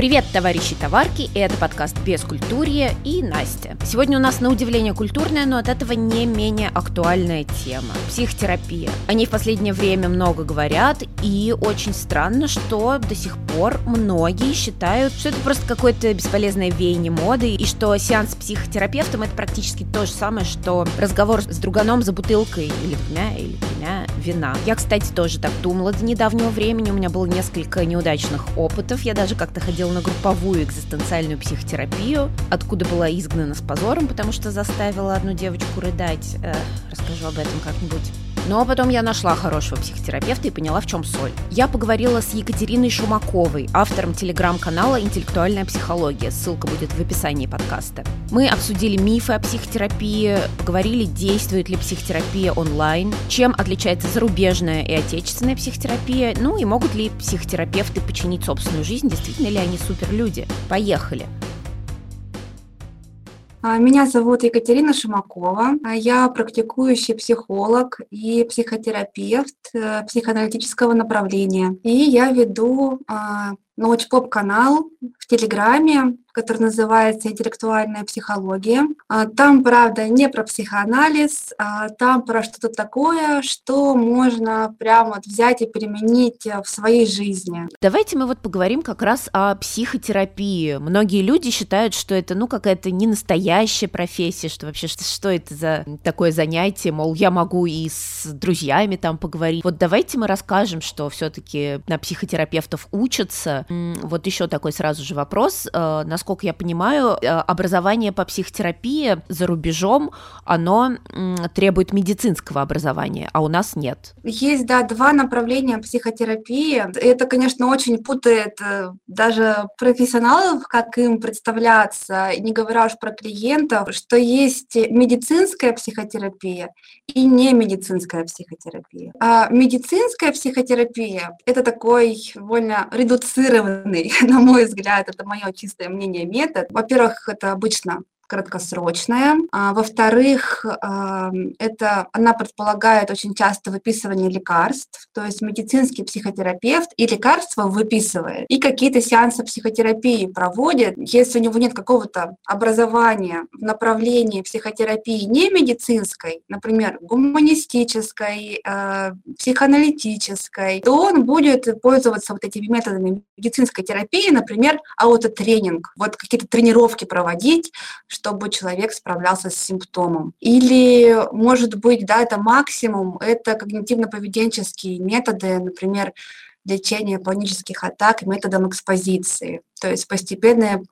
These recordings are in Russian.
Привет, товарищи товарки, это подкаст «Без культурья» и Настя. Сегодня у нас на удивление культурная, но от этого не менее актуальная тема – психотерапия. О ней в последнее время много говорят, и очень странно, что до сих пор многие считают, что это просто какое-то бесполезное веяние моды, и что сеанс с психотерапевтом – это практически то же самое, что разговор с друганом за бутылкой или двумя, или тремя вина. Я, кстати, тоже так думала до недавнего времени, у меня было несколько неудачных опытов, я даже как-то ходила на групповую экзистенциальную психотерапию, откуда была изгнана с позором, потому что заставила одну девочку рыдать. Э, расскажу об этом как-нибудь. Но потом я нашла хорошего психотерапевта и поняла, в чем соль. Я поговорила с Екатериной Шумаковой, автором телеграм-канала «Интеллектуальная психология». Ссылка будет в описании подкаста. Мы обсудили мифы о психотерапии, поговорили, действует ли психотерапия онлайн, чем отличается зарубежная и отечественная психотерапия, ну и могут ли психотерапевты починить собственную жизнь, действительно ли они суперлюди. Поехали! А, меня зовут Екатерина Шимакова. А, я практикующий психолог и психотерапевт э, психоаналитического направления. И я веду а, научпоп-канал в Телеграме, который называется «Интеллектуальная психология». А, там, правда, не про психоанализ, а там про что-то такое, что можно прямо вот взять и применить в своей жизни. Давайте мы вот поговорим как раз о психотерапии. Многие люди считают, что это, ну, какая-то не настоящая профессия, что вообще, что, что это за такое занятие, мол, я могу и с друзьями там поговорить. Вот давайте мы расскажем, что все таки на психотерапевтов учатся, вот еще такой сразу же вопрос. Э, насколько я понимаю, э, образование по психотерапии за рубежом, оно требует медицинского образования, а у нас нет. Есть, да, два направления психотерапии. Это, конечно, очень путает э, даже профессионалов, как им представляться, не говоря уж про клиентов, что есть медицинская психотерапия и не медицинская психотерапия. А медицинская психотерапия – это такой довольно редуцированный эффективный, на мой взгляд, это мое чистое мнение, метод. Во-первых, это обычно краткосрочная. А, во-вторых, а, это она предполагает очень часто выписывание лекарств, то есть медицинский психотерапевт и лекарства выписывает, и какие-то сеансы психотерапии проводит. Если у него нет какого-то образования в направлении психотерапии не медицинской, например, гуманистической, э, психоаналитической, то он будет пользоваться вот этими методами медицинской терапии, например, аутотренинг, вот какие-то тренировки проводить, чтобы человек справлялся с симптомом. Или, может быть, да, это максимум, это когнитивно-поведенческие методы, например, лечение панических атак методом экспозиции, то есть постепенное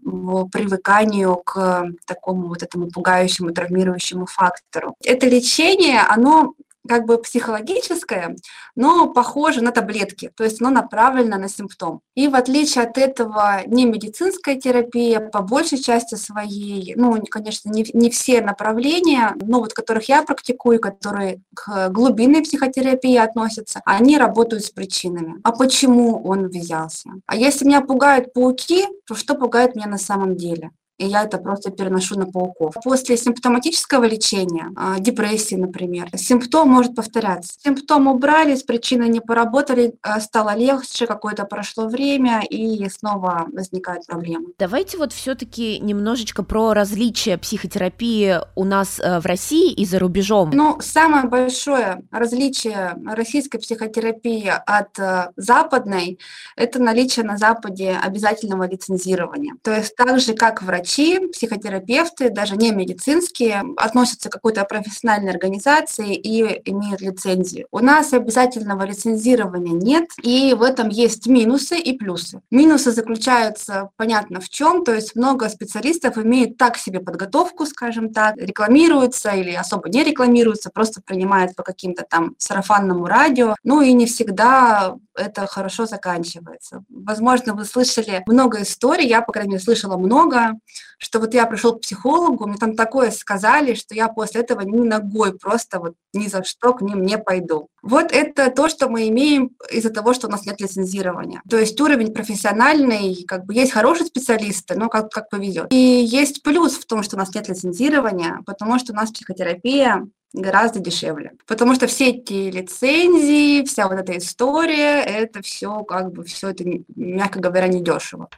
привыканию к такому вот этому пугающему, травмирующему фактору. Это лечение, оно как бы психологическое, но похоже на таблетки, то есть оно направлено на симптом. И в отличие от этого не медицинская терапия, по большей части своей, ну, конечно, не, не все направления, но вот которых я практикую, которые к глубинной психотерапии относятся, они работают с причинами. А почему он взялся? А если меня пугают пауки, то что пугает меня на самом деле? И я это просто переношу на пауков. После симптоматического лечения, а, депрессии, например, симптом может повторяться. Симптом убрали, с причиной не поработали, а, стало легче, какое-то прошло время, и снова возникают проблемы. Давайте вот все-таки немножечко про различия психотерапии у нас э, в России и за рубежом. Ну, самое большое различие российской психотерапии от э, западной – это наличие на Западе обязательного лицензирования. То есть так же, как врачи врачи, психотерапевты, даже не медицинские, относятся к какой-то профессиональной организации и имеют лицензию. У нас обязательного лицензирования нет, и в этом есть минусы и плюсы. Минусы заключаются, понятно, в чем, то есть много специалистов имеют так себе подготовку, скажем так, рекламируются или особо не рекламируются, просто принимают по каким-то там сарафанному радио, ну и не всегда это хорошо заканчивается. Возможно, вы слышали много историй, я, по крайней мере, слышала много, что вот я пришел к психологу, мне там такое сказали, что я после этого ни ногой просто вот ни за что к ним не пойду. Вот это то, что мы имеем из-за того, что у нас нет лицензирования. То есть уровень профессиональный, как бы есть хорошие специалисты, но как, как повезет. И есть плюс в том, что у нас нет лицензирования, потому что у нас психотерапия гораздо дешевле. Потому что все эти лицензии, вся вот эта история, это все как бы все это, мягко говоря, недешево.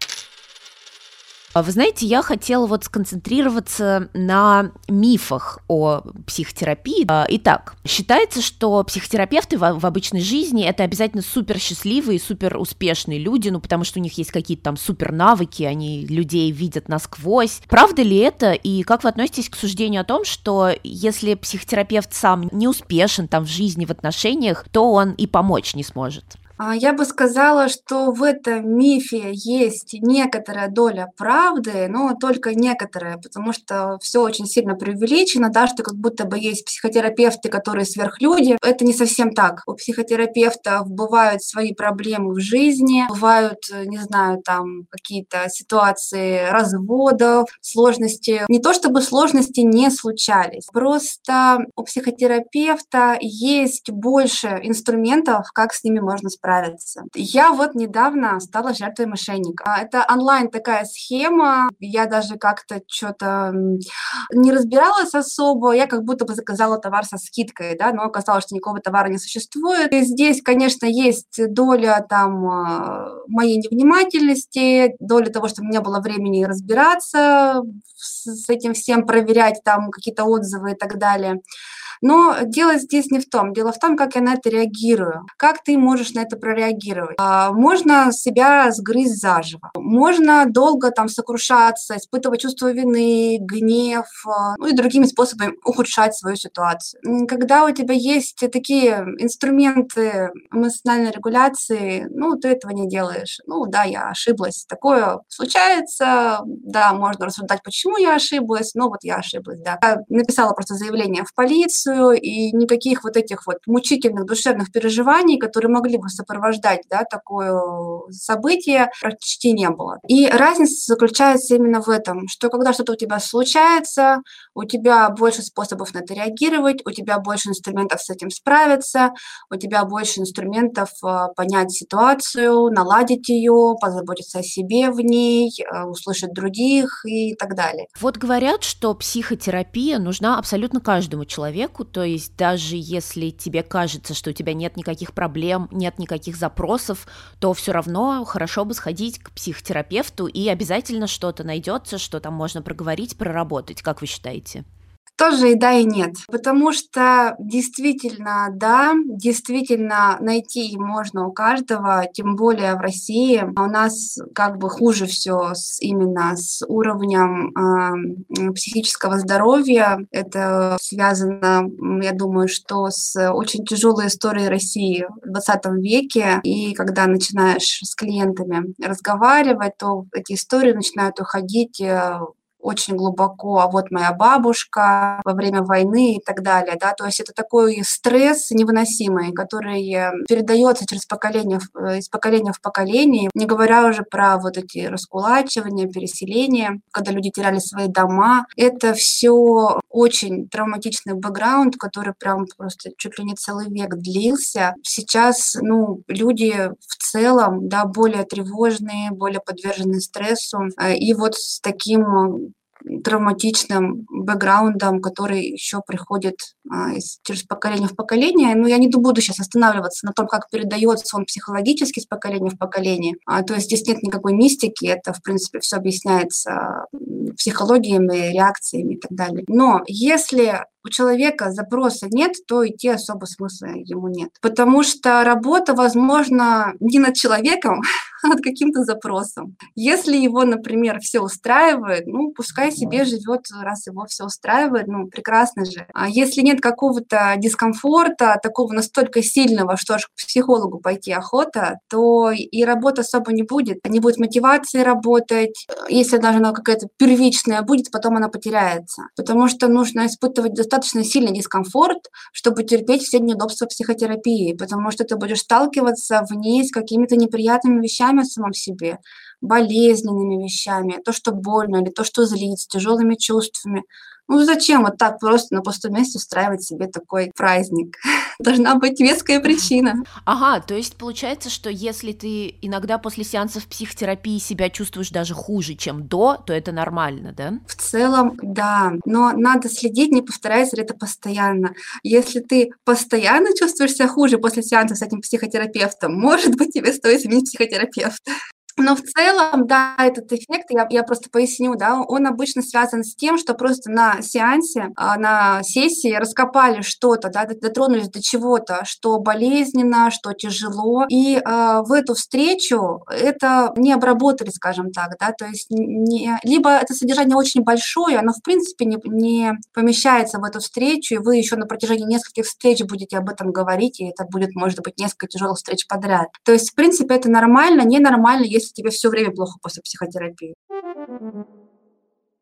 А вы знаете, я хотела вот сконцентрироваться на мифах о психотерапии. А, итак, считается, что психотерапевты в, обычной жизни это обязательно супер счастливые, супер успешные люди, ну потому что у них есть какие-то там супер навыки, они людей видят насквозь. Правда ли это? И как вы относитесь к суждению о том, что если психотерапевт сам не успешен там в жизни, в отношениях, то он и помочь не сможет? А, я бы сказала, что в этом мифе есть некоторая доля правды, но только некоторая, потому что все очень сильно преувеличено, да, что как будто бы есть психотерапевты, которые сверхлюди. Это не совсем так. У психотерапевтов бывают свои проблемы в жизни, бывают, не знаю, там какие-то ситуации разводов, сложности. Не то чтобы сложности не случались, просто у психотерапевта есть больше инструментов, как с ними можно справиться справиться. Я вот недавно стала жертвой мошенника. А, это онлайн такая схема. Я даже как-то что-то не разбиралась особо. Я как будто бы заказала товар со скидкой, да, но оказалось, что никакого товара не существует. И здесь, конечно, есть доля там а, моей невнимательности, доля того, что у меня было времени разбираться с этим всем, проверять там какие-то отзывы и так далее. Но дело здесь не в том. Дело в том, как я на это реагирую. Как ты можешь на это прореагировать? А, можно себя сгрызть заживо. Можно долго там сокрушаться, испытывать чувство вины, гнев, а, ну и другими способами ухудшать свою ситуацию. Когда у тебя есть такие инструменты эмоциональной регуляции, ну, ты этого не делаешь. Ну, да, я ошиблась. Такое случается. Да, можно рассуждать, почему я ошиблась. Ну, вот я ошиблась, да. Я написала просто заявление в полицию, эмоцию, и никаких вот этих вот мучительных душевных переживаний, которые могли бы сопровождать да, такое событие, почти не было. И разница заключается именно в этом, что когда что-то у тебя случается, у тебя больше способов на это реагировать, у тебя больше инструментов с этим справиться, у тебя больше инструментов а, понять ситуацию, наладить ее, позаботиться о себе в ней, а, услышать других и так далее. Вот говорят, что психотерапия нужна абсолютно каждому человеку, человеку, то есть даже если тебе кажется, что у тебя нет никаких проблем, нет никаких запросов, то все равно хорошо бы сходить к психотерапевту и обязательно что-то найдется, что там можно проговорить, проработать, как вы считаете? Тоже и да, и нет. Потому что действительно, да, действительно найти можно у каждого, тем более в России. У нас как бы хуже все с, именно с уровнем э, психического здоровья. Это связано, я думаю, что с очень тяжелой историей России в 20 веке. И когда начинаешь с клиентами разговаривать, то эти истории начинают уходить э, очень глубоко, а вот моя бабушка во время войны и так далее, да, то есть это такой стресс невыносимый, который э, передается через поколение, э, из поколения в поколение, не говоря уже про вот эти раскулачивания, переселения, когда люди теряли свои дома, это все очень травматичный бэкграунд, который прям просто чуть ли не целый век длился. Сейчас, ну, люди в целом, да, более тревожные, более подвержены стрессу, э, и вот с таким травматичным бэкграундом, который еще приходит а, через поколение в поколение. Но я не буду сейчас останавливаться на том, как передается он психологически с поколения в поколение. А, то есть здесь нет никакой мистики, это, в принципе, все объясняется психологиями, реакциями и так далее. Но если у человека запроса нет, то идти особо смысла ему нет. Потому что работа, возможно, не над человеком, а над каким-то запросом. Если его, например, все устраивает, ну, пускай себе живет, раз его все устраивает, ну, прекрасно же. А если нет какого-то дискомфорта, такого настолько сильного, что аж к психологу пойти охота, то и работа особо не будет. Не будет мотивации работать. Если даже она какая-то первичная будет, потом она потеряется. Потому что нужно испытывать достаточно сильный дискомфорт, чтобы терпеть все неудобства психотерапии, потому что ты будешь сталкиваться в ней с какими-то неприятными вещами в самом себе, болезненными вещами, то, что больно, или то, что злит, тяжелыми чувствами. Ну зачем вот так просто на пустом месте устраивать себе такой праздник? Должна быть веская причина. Ага, то есть получается, что если ты иногда после сеансов психотерапии себя чувствуешь даже хуже, чем до, то это нормально, да? В целом, да. Но надо следить, не повторяется ли это постоянно. Если ты постоянно чувствуешь себя хуже после сеанса с этим психотерапевтом, может быть, тебе стоит сменить психотерапевта. Но в целом, да, этот эффект, я, я просто поясню, да, он обычно связан с тем, что просто на сеансе, а, на сессии раскопали что-то, да, дотронулись до чего-то, что болезненно, что тяжело, и э, в эту встречу это не обработали, скажем так, да, то есть не, либо это содержание очень большое, оно в принципе не, не помещается в эту встречу, и вы еще на протяжении нескольких встреч будете об этом говорить, и это будет, может быть, несколько тяжелых встреч подряд. То есть, в принципе, это нормально, ненормально, если если тебе все время плохо после психотерапии.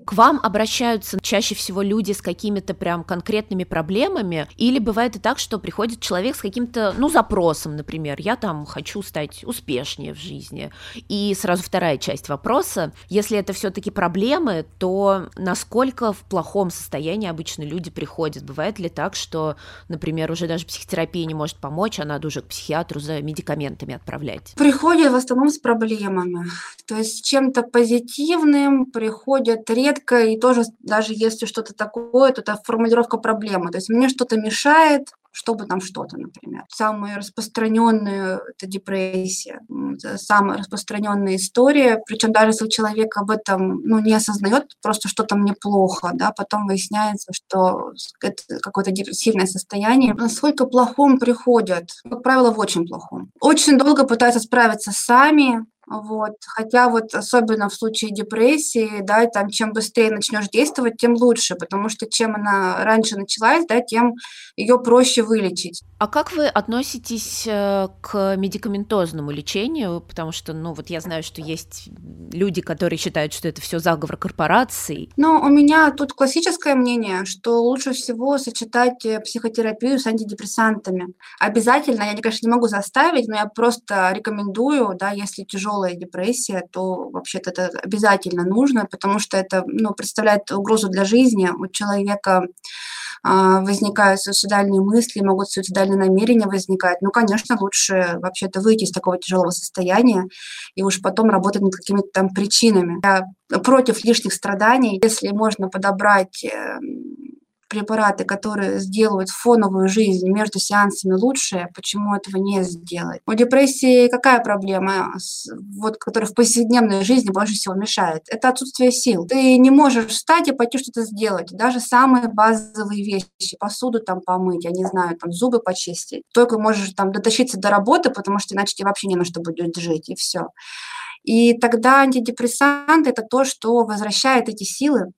К вам обращаются чаще всего люди с какими-то прям конкретными проблемами, или бывает и так, что приходит человек с каким-то, ну, запросом, например, я там хочу стать успешнее в жизни. И сразу вторая часть вопроса, если это все-таки проблемы, то насколько в плохом состоянии обычно люди приходят? Бывает ли так, что, например, уже даже психотерапия не может помочь, а надо уже к психиатру за медикаментами отправлять? Приходят в основном с проблемами. То есть с чем-то позитивным приходят редко редко, и тоже даже если что-то такое, то это формулировка проблемы. То есть мне что-то мешает, чтобы там что-то, например. Самые распространенные – это депрессия. Это самая распространенная история. Причем даже если человек об этом ну, не осознает, просто что-то мне плохо, да, потом выясняется, что это какое-то депрессивное состояние. Насколько плохом приходят? Как правило, в очень плохом. Очень долго пытаются справиться сами, вот. Хотя вот особенно в случае депрессии, да, там чем быстрее начнешь действовать, тем лучше, потому что чем она раньше началась, да, тем ее проще вылечить. А как вы относитесь э, к медикаментозному лечению? Потому что, ну, вот я знаю, что есть люди, которые считают, что это все заговор корпораций. Но у меня тут классическое мнение, что лучше всего сочетать э, психотерапию с антидепрессантами. Обязательно, я, конечно, не могу заставить, но я просто рекомендую, да, если тяжелая депрессия, то вообще-то это обязательно нужно, потому что это, ну, представляет угрозу для жизни. У человека а, возникают суицидальные мысли, могут суицидальные намерения возникать, ну, конечно, лучше вообще-то выйти из такого тяжелого состояния и уж потом работать над какими-то там причинами. Я против лишних страданий, если можно подобрать эм, препараты, которые сделают фоновую жизнь между сеансами лучше, почему этого не сделать? У депрессии какая проблема, вот, которая в повседневной жизни больше всего мешает? Это отсутствие сил. Ты не можешь встать и пойти что-то сделать. Даже самые базовые вещи, посуду там помыть, я не знаю, там зубы почистить. Только можешь там дотащиться до работы, потому что иначе тебе вообще не на что будет жить, и все. И тогда антидепрессант – это то, что возвращает эти силы.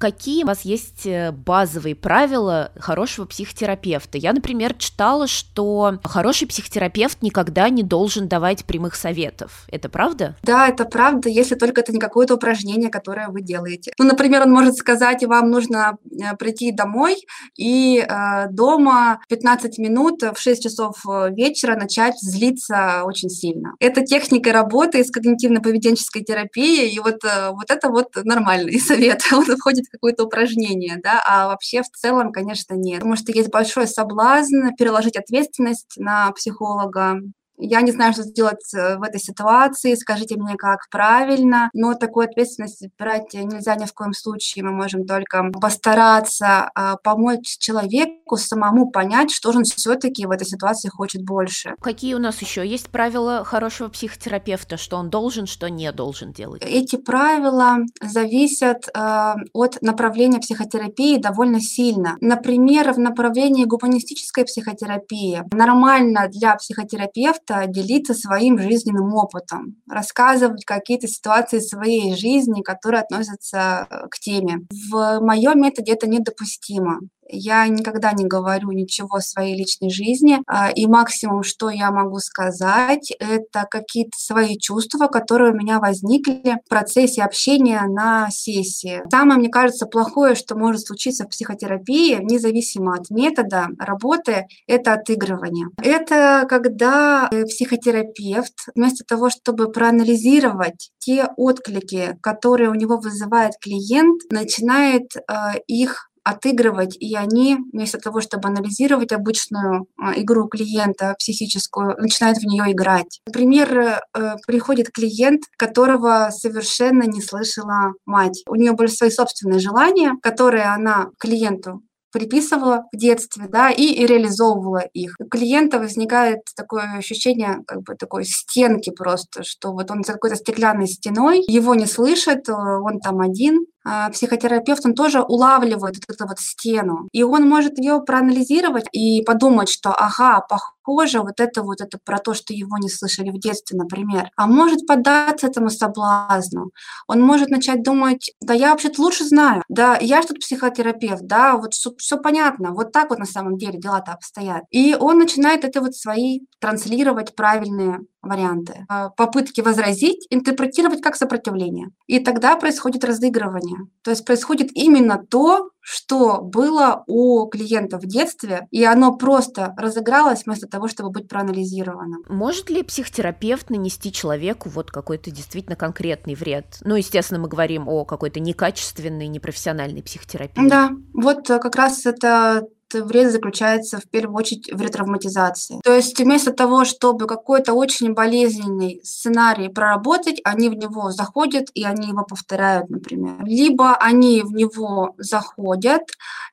Какие у вас есть э, базовые правила хорошего психотерапевта? Я, например, читала, что хороший психотерапевт никогда не должен давать прямых советов. Это правда? Да, это правда, если только это не какое-то упражнение, которое вы делаете. Ну, например, он может сказать, вам нужно э, прийти домой и э, дома 15 минут в 6 часов э, вечера начать злиться очень сильно. Это техника работы с когнитивно-поведенческой терапией, и вот, э, вот это вот нормальный совет. Он входит какое-то упражнение, да, а вообще в целом, конечно, нет. Потому что есть большой соблазн переложить ответственность на психолога, я не знаю, что сделать э, в этой ситуации, скажите мне, как правильно, но такую ответственность брать нельзя ни в коем случае, мы можем только постараться а, помочь человеку самому понять, что же он все-таки в этой ситуации хочет больше. Какие у нас еще есть правила хорошего психотерапевта, что он должен, что не должен делать? Эти правила зависят э, от направления психотерапии довольно сильно. Например, в направлении гуманистической психотерапии нормально для психотерапевта просто делиться своим жизненным опытом, рассказывать какие-то ситуации своей жизни, которые относятся э, к теме. В моем методе это недопустимо. Я никогда не говорю ничего о своей личной жизни, а, и максимум, что я могу сказать, это какие-то свои чувства, которые у меня возникли в процессе общения на сессии. Самое, мне кажется, плохое, что может случиться в психотерапии, независимо от метода работы, это отыгрывание. Это когда э, психотерапевт вместо того, чтобы проанализировать те отклики, которые у него вызывает клиент, начинает э, их отыгрывать, и они вместо того, чтобы анализировать обычную а, игру клиента психическую, начинают в нее играть. Например, э, приходит клиент, которого совершенно не слышала мать. У нее были свои собственные желания, которые она клиенту приписывала в детстве, да, и, и реализовывала их. У клиента возникает такое ощущение, как бы такой стенки просто, что вот он за какой-то стеклянной стеной, его не слышит, э, он там один, психотерапевт, он тоже улавливает вот эту вот стену, и он может ее проанализировать и подумать, что, ага, похоже, вот это вот это про то, что его не слышали в детстве, например. А может поддаться этому соблазну. Он может начать думать, да я вообще-то лучше знаю, да я тут психотерапевт, да, вот все понятно, вот так вот на самом деле дела-то обстоят. И он начинает это вот свои транслировать правильные варианты. А, попытки возразить интерпретировать как сопротивление. И тогда происходит разыгрывание. То есть происходит именно то, что было у клиента в детстве, и оно просто разыгралось вместо того, чтобы быть проанализировано. Может ли психотерапевт нанести человеку вот какой-то действительно конкретный вред? Ну, естественно, мы говорим о какой-то некачественной, непрофессиональной психотерапии. Да, вот э, как раз это вред заключается в первую очередь в ретравматизации. То есть вместо того, чтобы какой-то очень болезненный сценарий проработать, они в него заходят и они его повторяют, например. Либо они в него заходят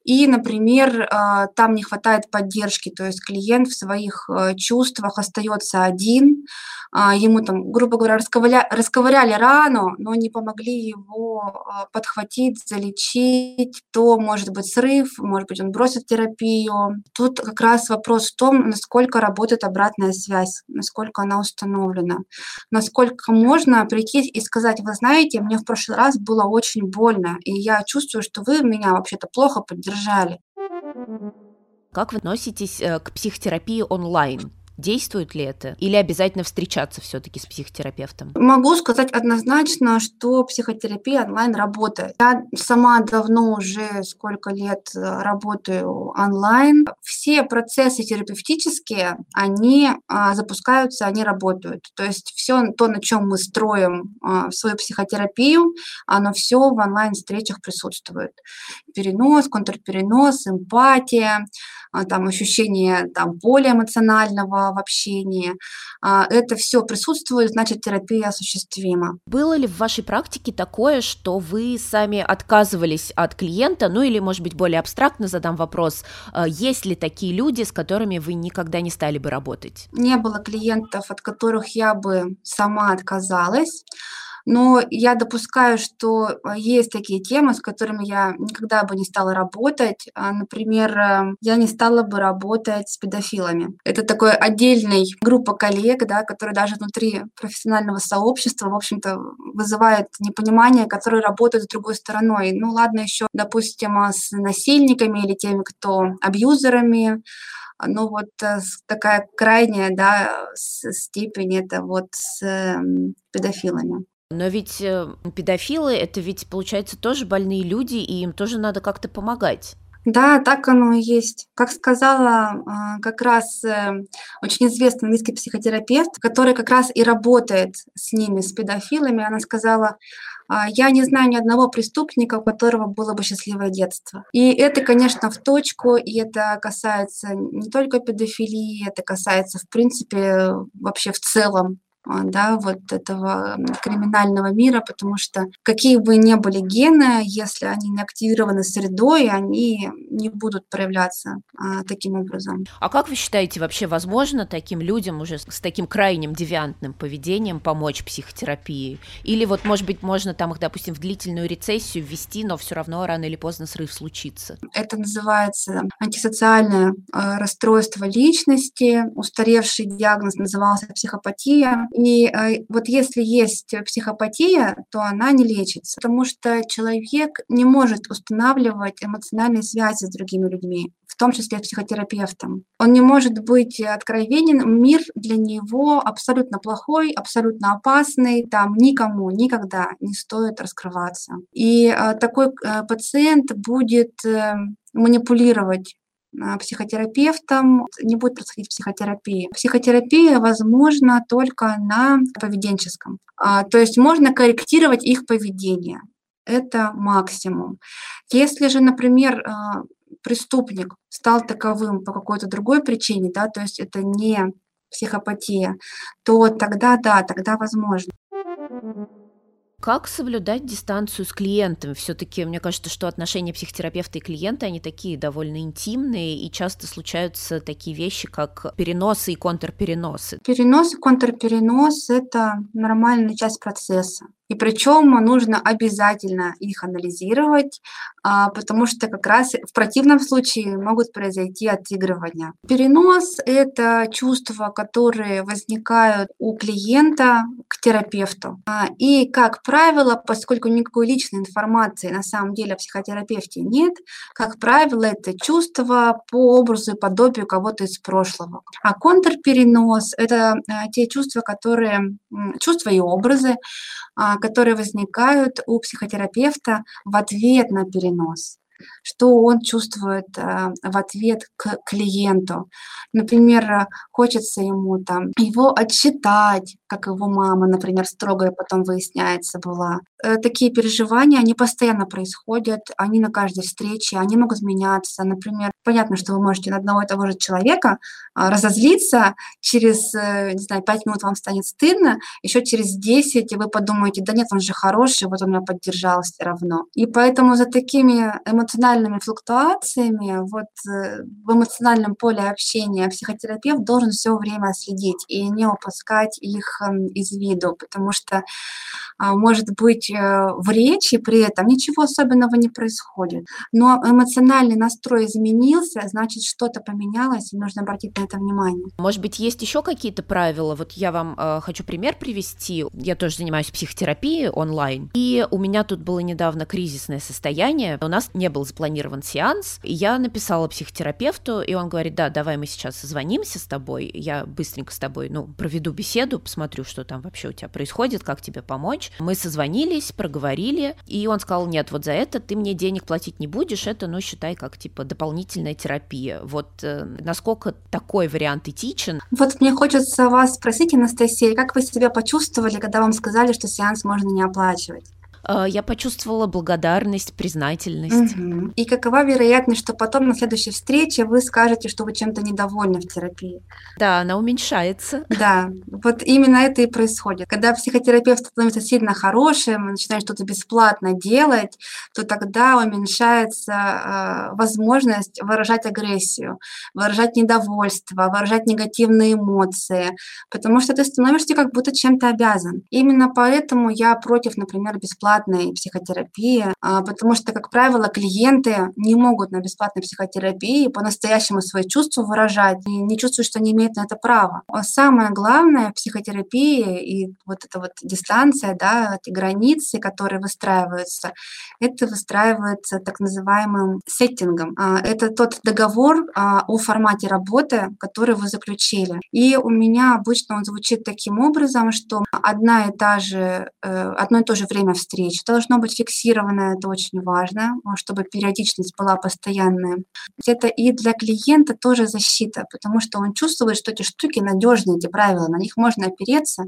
и, например, э, там не хватает поддержки, то есть клиент в своих э, чувствах остается один, а, ему там, грубо говоря, расковыря... расковыряли рану, но не помогли его а, подхватить, залечить, то может быть срыв, может быть он бросит терапию. Тут как раз вопрос в том, насколько работает обратная связь, насколько она установлена, насколько можно прийти и сказать, вы знаете, мне в прошлый раз было очень больно, и я чувствую, что вы меня вообще-то плохо поддержали. Как вы относитесь э, к психотерапии онлайн? Действует ли это? Или обязательно встречаться все-таки с психотерапевтом? Могу сказать однозначно, что психотерапия онлайн работает. Я сама давно уже сколько лет э, работаю онлайн. Все процессы терапевтические, они а, запускаются, они работают. То есть все то, на чем мы строим а, свою психотерапию, оно все в онлайн-встречах присутствует. Перенос, контрперенос, эмпатия, там ощущение там, поля эмоционального в общении. А, это все присутствует, значит, терапия осуществима. Было ли в вашей практике такое, что вы сами отказывались от клиента, ну или, может быть, более абстрактно задам вопрос, а, есть ли такие люди, с которыми вы никогда не стали бы работать? Не было клиентов, от которых я бы сама отказалась. Но я допускаю, что а, есть такие темы, с которыми я никогда бы не стала работать. А, например, э, я не стала бы работать с педофилами. Это такой отдельный группа коллег, да, которые даже внутри профессионального сообщества, в общем-то, вызывает непонимание, которые работают с другой стороной. Ну ладно, еще, допустим, а, с насильниками или теми, кто абьюзерами, ну вот э, такая крайняя да, степень это вот с эм, педофилами. Но ведь э, педофилы это ведь, получается, тоже больные люди, и им тоже надо как-то помогать. Да, так оно и есть. Как сказала а, как раз э, очень известный английский психотерапевт, который как раз и работает с ними, с педофилами, она сказала, «А, я не знаю ни одного преступника, у которого было бы счастливое детство. И это, конечно, в точку, и это касается не только педофилии, это касается, в принципе, вообще в целом да, вот этого криминального мира, потому что какие бы ни были гены, если они не активированы средой, они не будут проявляться а, таким образом. А как вы считаете, вообще возможно таким людям уже с таким крайним девиантным поведением помочь психотерапии? Или вот, может быть, можно там их, допустим, в длительную рецессию ввести, но все равно рано или поздно срыв случится? Это называется антисоциальное э, расстройство личности, устаревший диагноз назывался психопатия, и э, вот если есть психопатия, то она не лечится, потому что человек не может устанавливать эмоциональные связи с другими людьми, в том числе с психотерапевтом. Он не может быть откровенен, мир для него абсолютно плохой, абсолютно опасный, там никому никогда не стоит раскрываться. И э, такой э, пациент будет манипулировать психотерапевтом, не будет происходить психотерапия. Психотерапия возможна только на поведенческом. А, то есть можно корректировать их поведение. Это максимум. Если же, например, а, преступник стал таковым по какой-то другой причине, да, то есть это не психопатия, то тогда да, тогда возможно. Как соблюдать дистанцию с клиентом? Все-таки мне кажется, что отношения психотерапевта и клиента, они такие довольно интимные, и часто случаются такие вещи, как переносы и контрпереносы. Перенос и контрперенос – это нормальная часть процесса. И причем нужно обязательно их анализировать, а, потому что как раз в противном случае могут произойти отыгрывания. Перенос – это чувства, которые возникают у клиента терапевту. А, и, как правило, поскольку никакой личной информации на самом деле о психотерапевте нет, как правило, это чувства по образу и подобию кого-то из прошлого. А контрперенос – это а, те чувства, которые, чувства и образы, которые возникают у психотерапевта в ответ на перенос что он чувствует э, в ответ к клиенту. Например, хочется ему там его отчитать, как его мама, например, строгая потом выясняется была. Э, такие переживания, они постоянно происходят, они на каждой встрече, они могут меняться. Например, понятно, что вы можете на одного и того же человека а, разозлиться, через, э, не знаю, пять минут вам станет стыдно, еще через 10 вы подумаете, да нет, он же хороший, вот он меня поддержал все равно. И поэтому за такими эмоциональными флуктуациями, вот э, в эмоциональном поле общения психотерапевт должен все время следить и не упускать их эм, из виду, потому что а, может быть э, в речи при этом ничего особенного не происходит, но эмоциональный настрой изменился, значит что-то поменялось, и нужно обратить на это внимание. Может быть, есть еще какие-то правила? Вот я вам э, хочу пример привести. Я тоже занимаюсь психотерапией онлайн, и у меня тут было недавно кризисное состояние. У нас не был запланирован сеанс, я написала психотерапевту, и он говорит, да, давай мы сейчас созвонимся с тобой, я быстренько с тобой, ну, проведу беседу, посмотрю, что там вообще у тебя происходит, как тебе помочь. Мы созвонились, проговорили, и он сказал, нет, вот за это ты мне денег платить не будешь, это, ну, считай, как, типа, дополнительная терапия. Вот э, насколько такой вариант этичен? Вот мне хочется вас спросить, Анастасия, как вы себя почувствовали, когда вам сказали, что сеанс можно не оплачивать? А, я почувствовала благодарность, признательность. Угу. И какова вероятность, что потом на следующей встрече вы скажете, что вы чем-то недовольны в терапии? Да, она уменьшается. Да, вот именно это и происходит. Когда психотерапевт становится сильно хорошим, начинает что-то бесплатно делать, то тогда уменьшается э, возможность выражать агрессию, выражать недовольство, выражать негативные эмоции, потому что ты становишься как будто чем-то обязан. Именно поэтому я против, например, бесплатного бесплатной психотерапии, а, потому что, как правило, клиенты не могут на бесплатной психотерапии по-настоящему свои чувства выражать и не чувствуют, что они имеют на это право. А самое главное в психотерапии и вот эта вот дистанция, да, эти границы, которые выстраиваются, это выстраивается так называемым сеттингом. А, это тот договор о формате работы, который вы заключили. И у меня обычно он звучит таким образом, что одна и та же, э, одно и то же время встречи встречи. Должно быть фиксированное, это очень важно, чтобы периодичность была постоянная. Это и для клиента тоже защита, потому что он чувствует, что эти штуки надежные, эти правила, на них можно опереться.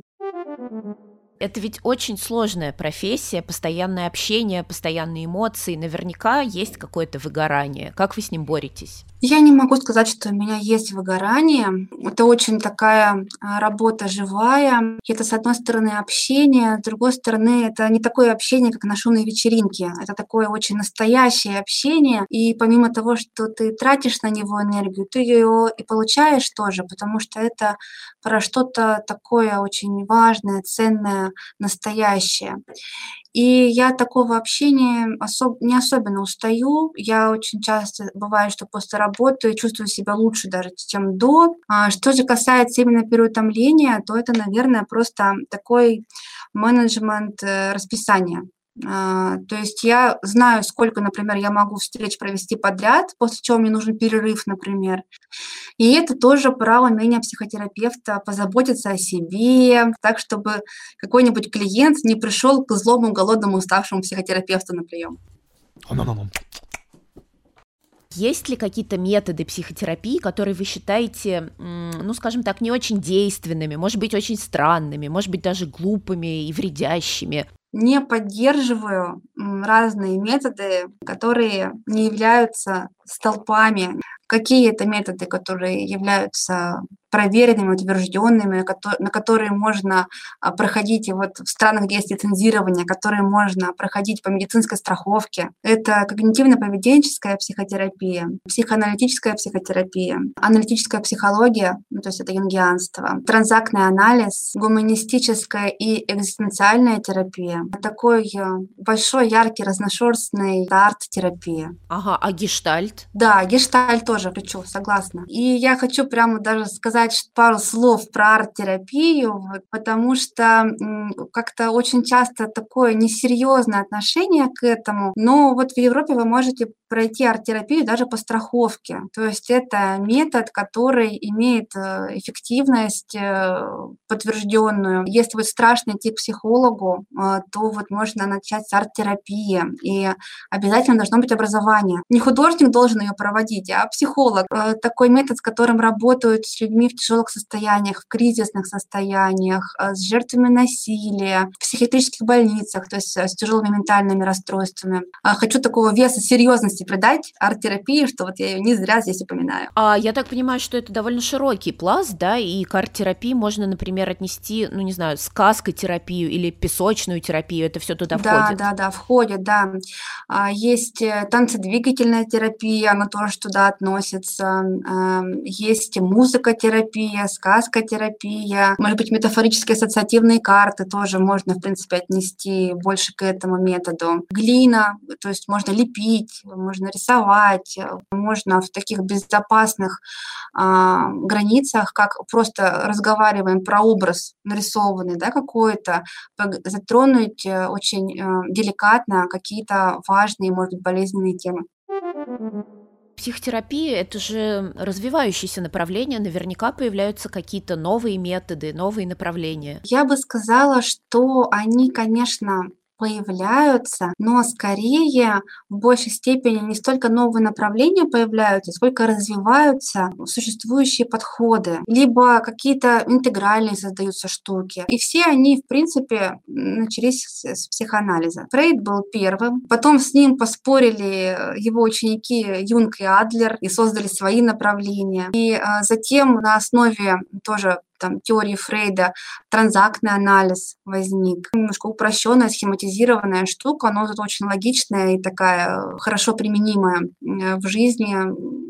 Это ведь очень сложная профессия, постоянное общение, постоянные эмоции. Наверняка есть какое-то выгорание. Как вы с ним боретесь? Я не могу сказать, что у меня есть выгорание. Это очень такая а, работа живая. Это, с одной стороны, общение, с другой стороны, это не такое общение, как на шумной вечеринке. Это такое очень настоящее общение. И помимо того, что ты тратишь на него энергию, ты ее и получаешь тоже, потому что это про что-то такое очень важное, ценное, настоящее. И я такого общения особ- не особенно устаю. Я очень часто бывает, что после работы чувствую себя лучше даже, чем до. А что же касается именно переутомления, то это, наверное, просто такой менеджмент э, расписания. А, то есть я знаю, сколько, например, я могу встреч провести подряд, после чего мне нужен перерыв, например. И это тоже право умения психотерапевта позаботиться о себе, так, чтобы какой-нибудь клиент не пришел к злому, голодному, уставшему психотерапевту на прием. Есть ли какие-то методы психотерапии, которые вы считаете, ну, скажем так, не очень действенными, может быть, очень странными, может быть, даже глупыми и вредящими? не поддерживаю разные методы, которые не являются столпами. Какие это методы, которые являются проверенными, утвержденными, на которые можно а, проходить вот в странах, где есть лицензирование, которые можно проходить по медицинской страховке. Это когнитивно-поведенческая психотерапия, психоаналитическая психотерапия, аналитическая психология, ну, то есть это юнгианство, транзактный анализ, гуманистическая и экзистенциальная терапия. Такой э, большой, яркий, разношерстный арт-терапия. Ага, а гештальт? Да, гештальт тоже включу, согласна. И я хочу прямо даже сказать пару слов про арт-терапию, потому что как-то очень часто такое несерьезное отношение к этому. Но вот в Европе вы можете пройти арт-терапию даже по страховке. То есть это метод, который имеет э, эффективность э, подтвержденную. Если вы страшно идти к психологу, э, то вот можно начать с арт-терапии. И обязательно должно быть образование. Не художник должен ее проводить, а психолог. Такой метод, с которым работают с людьми в тяжелых состояниях, в кризисных состояниях, с жертвами насилия, в психиатрических больницах, то есть с тяжелыми ментальными расстройствами. Хочу такого веса серьезности придать арт-терапии, что вот я ее не зря здесь упоминаю. А я так понимаю, что это довольно широкий пласт, да, и к арт-терапии можно, например, отнести, ну, не знаю, сказкотерапию или песочную терапию, это все туда да, входит? Да, да, да, входит, да. А, есть э, танцедвигательная терапия, она тоже туда относится. Есть музыкотерапия, сказкотерапия, может быть, метафорические ассоциативные карты тоже можно, в принципе, отнести больше к этому методу. Глина, то есть можно лепить, можно рисовать, можно в таких безопасных а, границах, как просто разговариваем про образ нарисованный, да, какой-то, затронуть э, очень э, деликатно какие-то важные, может быть, болезненные темы. Психотерапия – это же развивающееся направление, наверняка появляются какие-то новые методы, новые направления. Я бы сказала, что они, конечно, появляются, но скорее в большей степени не столько новые направления появляются, сколько развиваются существующие подходы, либо какие-то интегральные создаются штуки. И все они, в принципе, начались с психоанализа. Фрейд был первым, потом с ним поспорили его ученики Юнг и Адлер и создали свои направления. И а, затем на основе тоже там, теории Фрейда транзактный анализ возник. Немножко упрощенная, схематизированная штука, но зато очень логичная и такая э, хорошо применимая э, в жизни,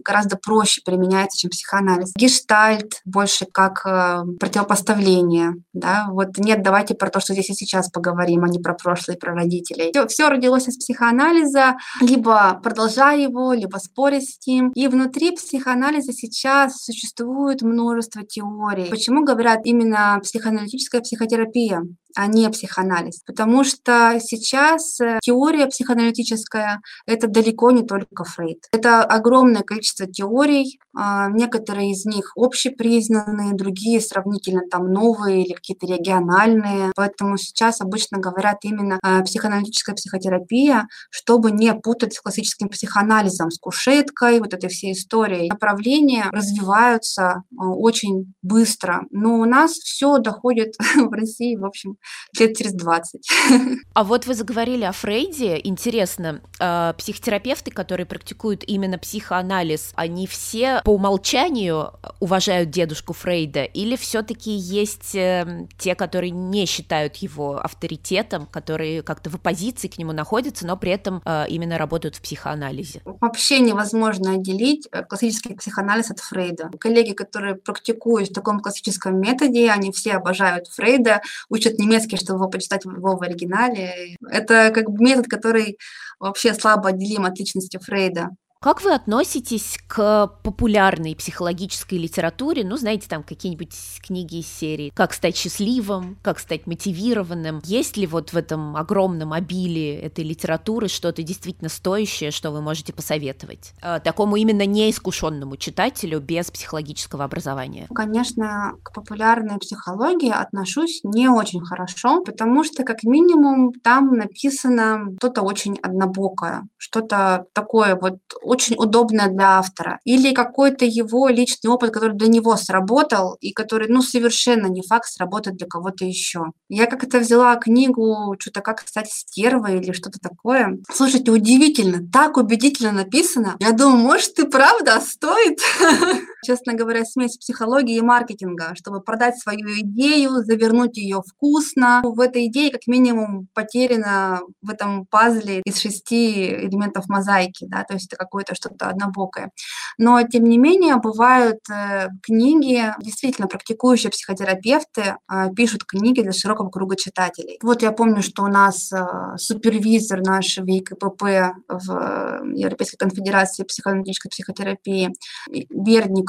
гораздо проще применяется, чем психоанализ. Гештальт больше как э, противопоставление. Да? Вот нет, давайте про то, что здесь и сейчас поговорим, а не про прошлое и про родителей. Все, все родилось из психоанализа, либо продолжая его, либо споря с ним. И внутри психоанализа сейчас существует множество теорий. Почему говорят именно психоаналитическая психотерапия? А не психоанализ. Потому что сейчас э, теория психоаналитическая — это далеко не только Фрейд. Это огромное количество теорий, а, некоторые из них общепризнанные, другие сравнительно там новые или какие-то региональные. Поэтому сейчас обычно говорят именно а, психоаналитическая психотерапия, чтобы не путать с классическим психоанализом, с кушеткой, вот этой всей историей. Направления развиваются а, очень быстро, но у нас все доходит в России, в общем, лет через 20. А вот вы заговорили о Фрейде. Интересно, э, психотерапевты, которые практикуют именно психоанализ, они все по умолчанию уважают дедушку Фрейда или все-таки есть э, те, которые не считают его авторитетом, которые как-то в оппозиции к нему находятся, но при этом э, именно работают в психоанализе? Вообще невозможно отделить классический психоанализ от Фрейда. Коллеги, которые практикуют в таком классическом методе, они все обожают Фрейда, учат немецкий немецкий, чтобы его почитать его в оригинале. Это как бы метод, который вообще слабо отделим от личности Фрейда. Как вы относитесь к популярной психологической литературе? Ну, знаете, там какие-нибудь книги из серии «Как стать счастливым», «Как стать мотивированным». Есть ли вот в этом огромном обилии этой литературы что-то действительно стоящее, что вы можете посоветовать? Э, такому именно неискушенному читателю без психологического образования. Конечно, к популярной психологии отношусь не очень хорошо, потому что, как минимум, там написано что-то очень однобокое, что-то такое вот очень удобно для автора. Или какой-то его личный опыт, который для него сработал, и который, ну, совершенно не факт сработает для кого-то еще. Я как-то взяла книгу, что-то как стать стервой или что-то такое. Слушайте, удивительно, так убедительно написано. Я думаю, может, и правда стоит. честно говоря, смесь психологии и маркетинга, чтобы продать свою идею, завернуть ее вкусно. В этой идее как минимум потеряно в этом пазле из шести элементов мозаики, да, то есть это какое-то что-то однобокое. Но, тем не менее, бывают э, книги, действительно, практикующие психотерапевты э, пишут книги для широкого круга читателей. Вот я помню, что у нас э, супервизор наш в ЕКПП в Европейской конфедерации психоаналитической психотерапии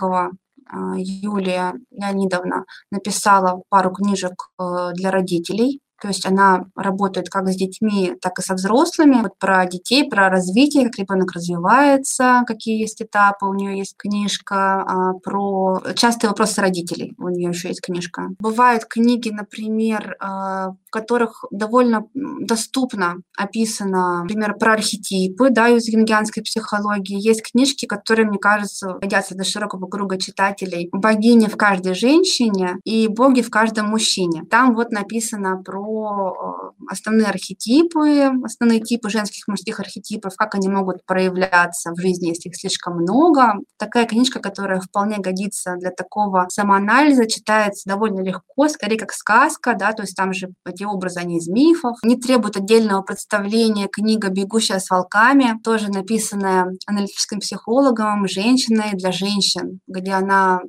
Бердникова Юлия Леонидовна написала пару книжек для родителей то есть она работает как с детьми, так и со взрослыми. Вот про детей, про развитие, как ребенок развивается, какие есть этапы. У нее есть книжка а, про частые вопросы родителей. У нее еще есть книжка. Бывают книги, например, а, в которых довольно доступно описано, например, про архетипы, да, из юнгианской психологии. Есть книжки, которые, мне кажется, годятся для широкого круга читателей. Богини в каждой женщине и боги в каждом мужчине. Там вот написано про про э, основные архетипы, основные типы женских мужских архетипов, как они могут проявляться в жизни, если их слишком много. Такая книжка, которая вполне годится для такого самоанализа, читается довольно легко, скорее как сказка, да, то есть там же эти образы, они из мифов. Не требует отдельного представления книга «Бегущая с волками», тоже написанная аналитическим психологом, женщиной для женщин, где она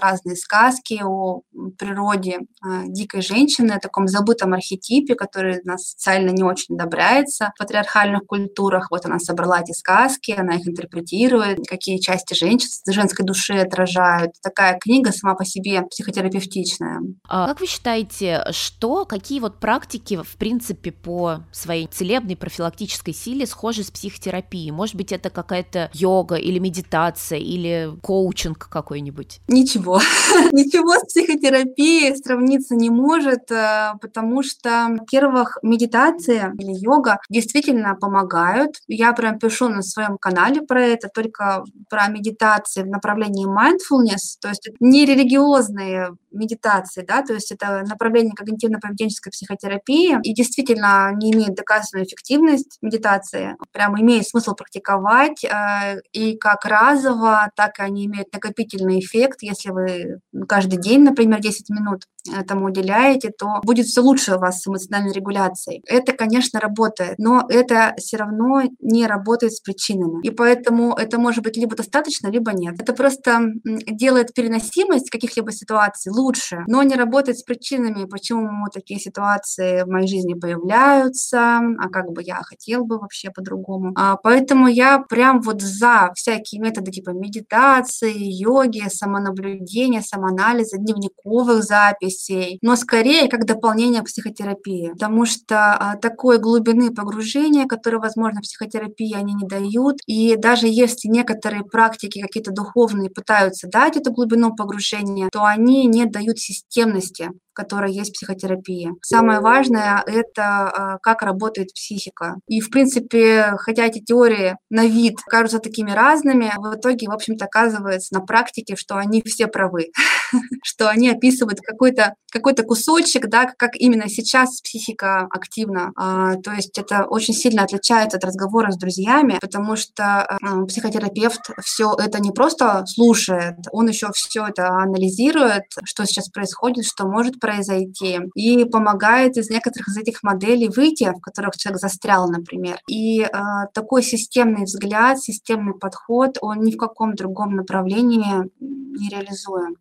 разные сказки о природе э, дикой женщины, о таком забытом архетипе, архетипе, который у нас социально не очень одобряется в патриархальных культурах. Вот она собрала эти сказки, она их интерпретирует, какие части женщин, женской души отражают. Такая книга сама по себе психотерапевтичная. А как вы считаете, что, какие вот практики, в принципе, по своей целебной профилактической силе схожи с психотерапией? Может быть, это какая-то йога или медитация, или коучинг какой-нибудь? Ничего. Ничего с психотерапией сравниться не может, э, потому что что, во-первых, медитация или йога действительно помогают. Я прям пишу на своем канале про это, только про медитации в направлении mindfulness, то есть не религиозные медитации, да, то есть это направление когнитивно-поведенческой психотерапии, и действительно не имеет доказанную эффективность медитации, прям имеет смысл практиковать, э, и как разово, так и они имеют накопительный эффект, если вы каждый день, например, 10 минут этому уделяете, то будет все лучше у вас с эмоциональной регуляцией. Это, конечно, работает, но это все равно не работает с причинами. И поэтому это может быть либо достаточно, либо нет. Это просто делает переносимость каких-либо ситуаций лучше, но не работает с причинами, почему такие ситуации в моей жизни появляются, а как бы я хотел бы вообще по-другому. А, поэтому я прям вот за всякие методы типа медитации, йоги, самонаблюдения, самоанализа, дневниковых записей, но скорее как дополнение к психотерапии, потому что а, такой глубины погружения, которое, возможно, психотерапии они не дают, и даже если некоторые практики какие-то духовные пытаются дать эту глубину погружения, то они не дают системности которой есть психотерапия. Самое важное — это а, как работает психика. И, в принципе, хотя эти теории на вид кажутся такими разными, в итоге, в общем-то, оказывается на практике, что они все правы, что они описывают какой-то какой кусочек, да, как именно сейчас психика активна. А, то есть это очень сильно отличается от разговора с друзьями, потому что а, психотерапевт все это не просто слушает, он еще все это анализирует, что сейчас происходит, что может произойти, и помогает из некоторых из этих моделей выйти, в которых человек застрял, например. И э, такой системный взгляд, системный подход, он ни в каком другом направлении не реализуем.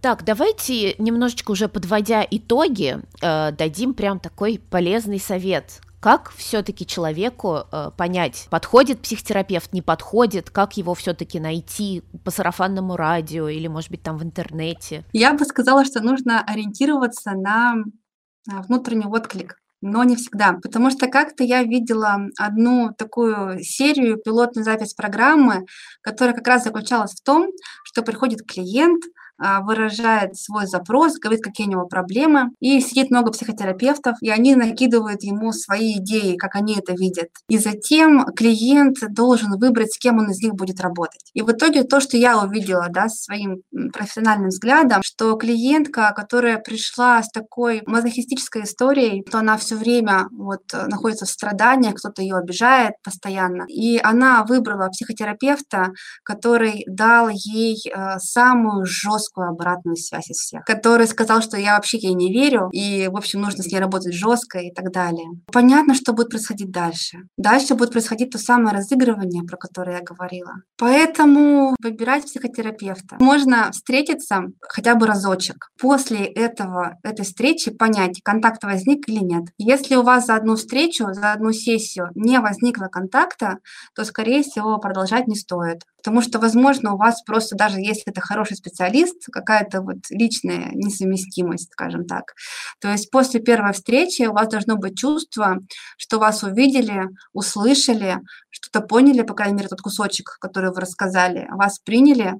Так, давайте немножечко уже подводя итоги, э, дадим прям такой полезный совет. Как все-таки человеку э, понять, подходит психотерапевт, не подходит, как его все-таки найти по сарафанному радио или, может быть, там в интернете? Я бы сказала, что нужно ориентироваться на внутренний отклик но не всегда, потому что как-то я видела одну такую серию, пилотную запись программы, которая как раз заключалась в том, что приходит клиент, выражает свой запрос, говорит, какие у него проблемы, и сидит много психотерапевтов, и они накидывают ему свои идеи, как они это видят. И затем клиент должен выбрать, с кем он из них будет работать. И в итоге то, что я увидела да, своим профессиональным взглядом, что клиентка, которая пришла с такой мазохистической историей, то она все время вот находится в страданиях, кто-то ее обижает постоянно. И она выбрала психотерапевта, который дал ей э, самую жесткую обратную связь из всех, который сказал, что я вообще ей не верю, и, в общем, нужно с ней работать жестко и так далее. Понятно, что будет происходить дальше. Дальше будет происходить то самое разыгрывание, про которое я говорила. Поэтому выбирать психотерапевта. Можно встретиться хотя бы разочек. После этого, этой встречи понять, контакт возник или нет. Если у вас за одну встречу, за одну сессию не возникло контакта, то, скорее всего, продолжать не стоит. Потому что, возможно, у вас просто даже если это хороший специалист, какая-то вот личная несовместимость, скажем так. То есть после первой встречи у вас должно быть чувство, что вас увидели, услышали, что-то поняли, по крайней мере, тот кусочек, который вы рассказали, вас приняли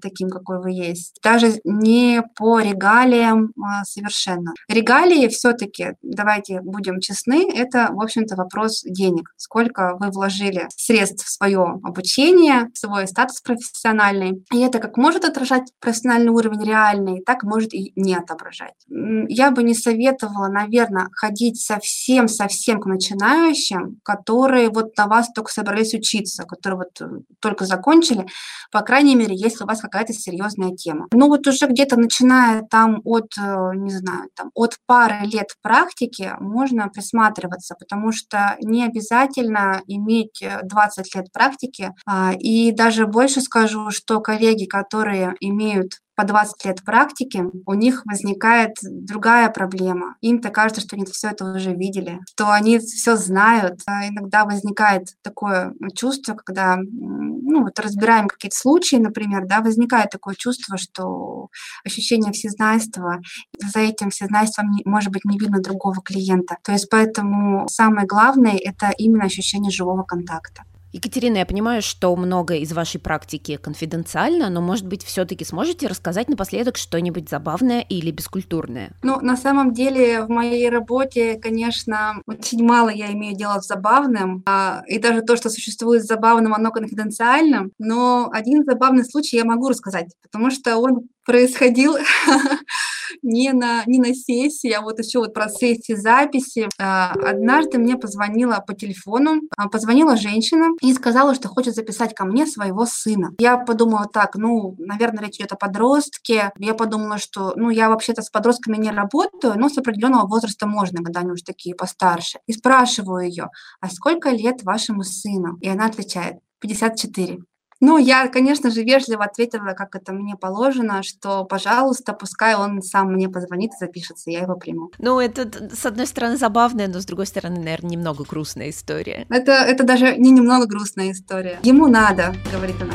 таким, какой вы есть. Даже не по регалиям а, совершенно. Регалии все-таки, давайте будем честны, это, в общем-то, вопрос денег. Сколько вы вложили средств в свое обучение, в свой статус профессиональный. И это как может отражать профессиональный уровень реальный, так может и не отображать. Я бы не советовала, наверное, ходить совсем-совсем к начинающим, которые вот на вас только собрались учиться, которые вот э, только закончили. По крайней мере, если у вас какая-то серьезная тема. Ну вот уже где-то начиная там от, э, не знаю, там от пары лет практики можно присматриваться, потому что не обязательно иметь 20 э, лет практики. А, и даже больше скажу, что коллеги, которые имеют по 20 лет практики, у них возникает другая проблема. Им-то кажется, что они все это уже видели, что они все знают. А иногда возникает такое чувство, когда ну, вот разбираем какие-то случаи, например, да, возникает такое чувство, что ощущение всезнайства, за этим всезнайством, может быть, не видно другого клиента. То есть поэтому самое главное – это именно ощущение живого контакта. Екатерина, я понимаю, что многое из вашей практики конфиденциально, но, может быть, все-таки сможете рассказать напоследок что-нибудь забавное или бескультурное? Ну, на самом деле, в моей работе, конечно, очень мало я имею дело с забавным, а, и даже то, что существует забавным, оно конфиденциально, но один забавный случай я могу рассказать, потому что он происходил не на, не на сессии, а вот еще вот про сессии записи. А, однажды мне позвонила по телефону, а, позвонила женщина и сказала, что хочет записать ко мне своего сына. Я подумала так, ну, наверное, речь идет о подростке. Я подумала, что, ну, я вообще-то с подростками не работаю, но с определенного возраста можно, когда они уже такие постарше. И спрашиваю ее, а сколько лет вашему сыну? И она отвечает, 54. Ну, я, конечно же, вежливо ответила, как это мне положено, что, пожалуйста, пускай он сам мне позвонит и запишется, я его приму. Ну, это, с одной стороны, забавная, но с другой стороны, наверное, немного грустная история. Это, это даже не немного грустная история. Ему надо, говорит она.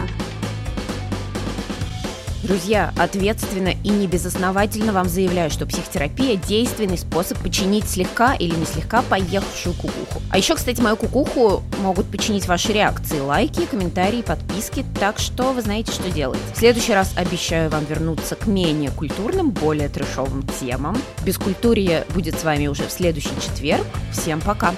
Друзья, ответственно и не безосновательно вам заявляю, что психотерапия – действенный способ починить слегка или не слегка поехавшую кукуху. А еще, кстати, мою кукуху могут починить ваши реакции, лайки, комментарии, подписки, так что вы знаете, что делать. В следующий раз обещаю вам вернуться к менее культурным, более трешовым темам. Бескультурье будет с вами уже в следующий четверг. Всем пока!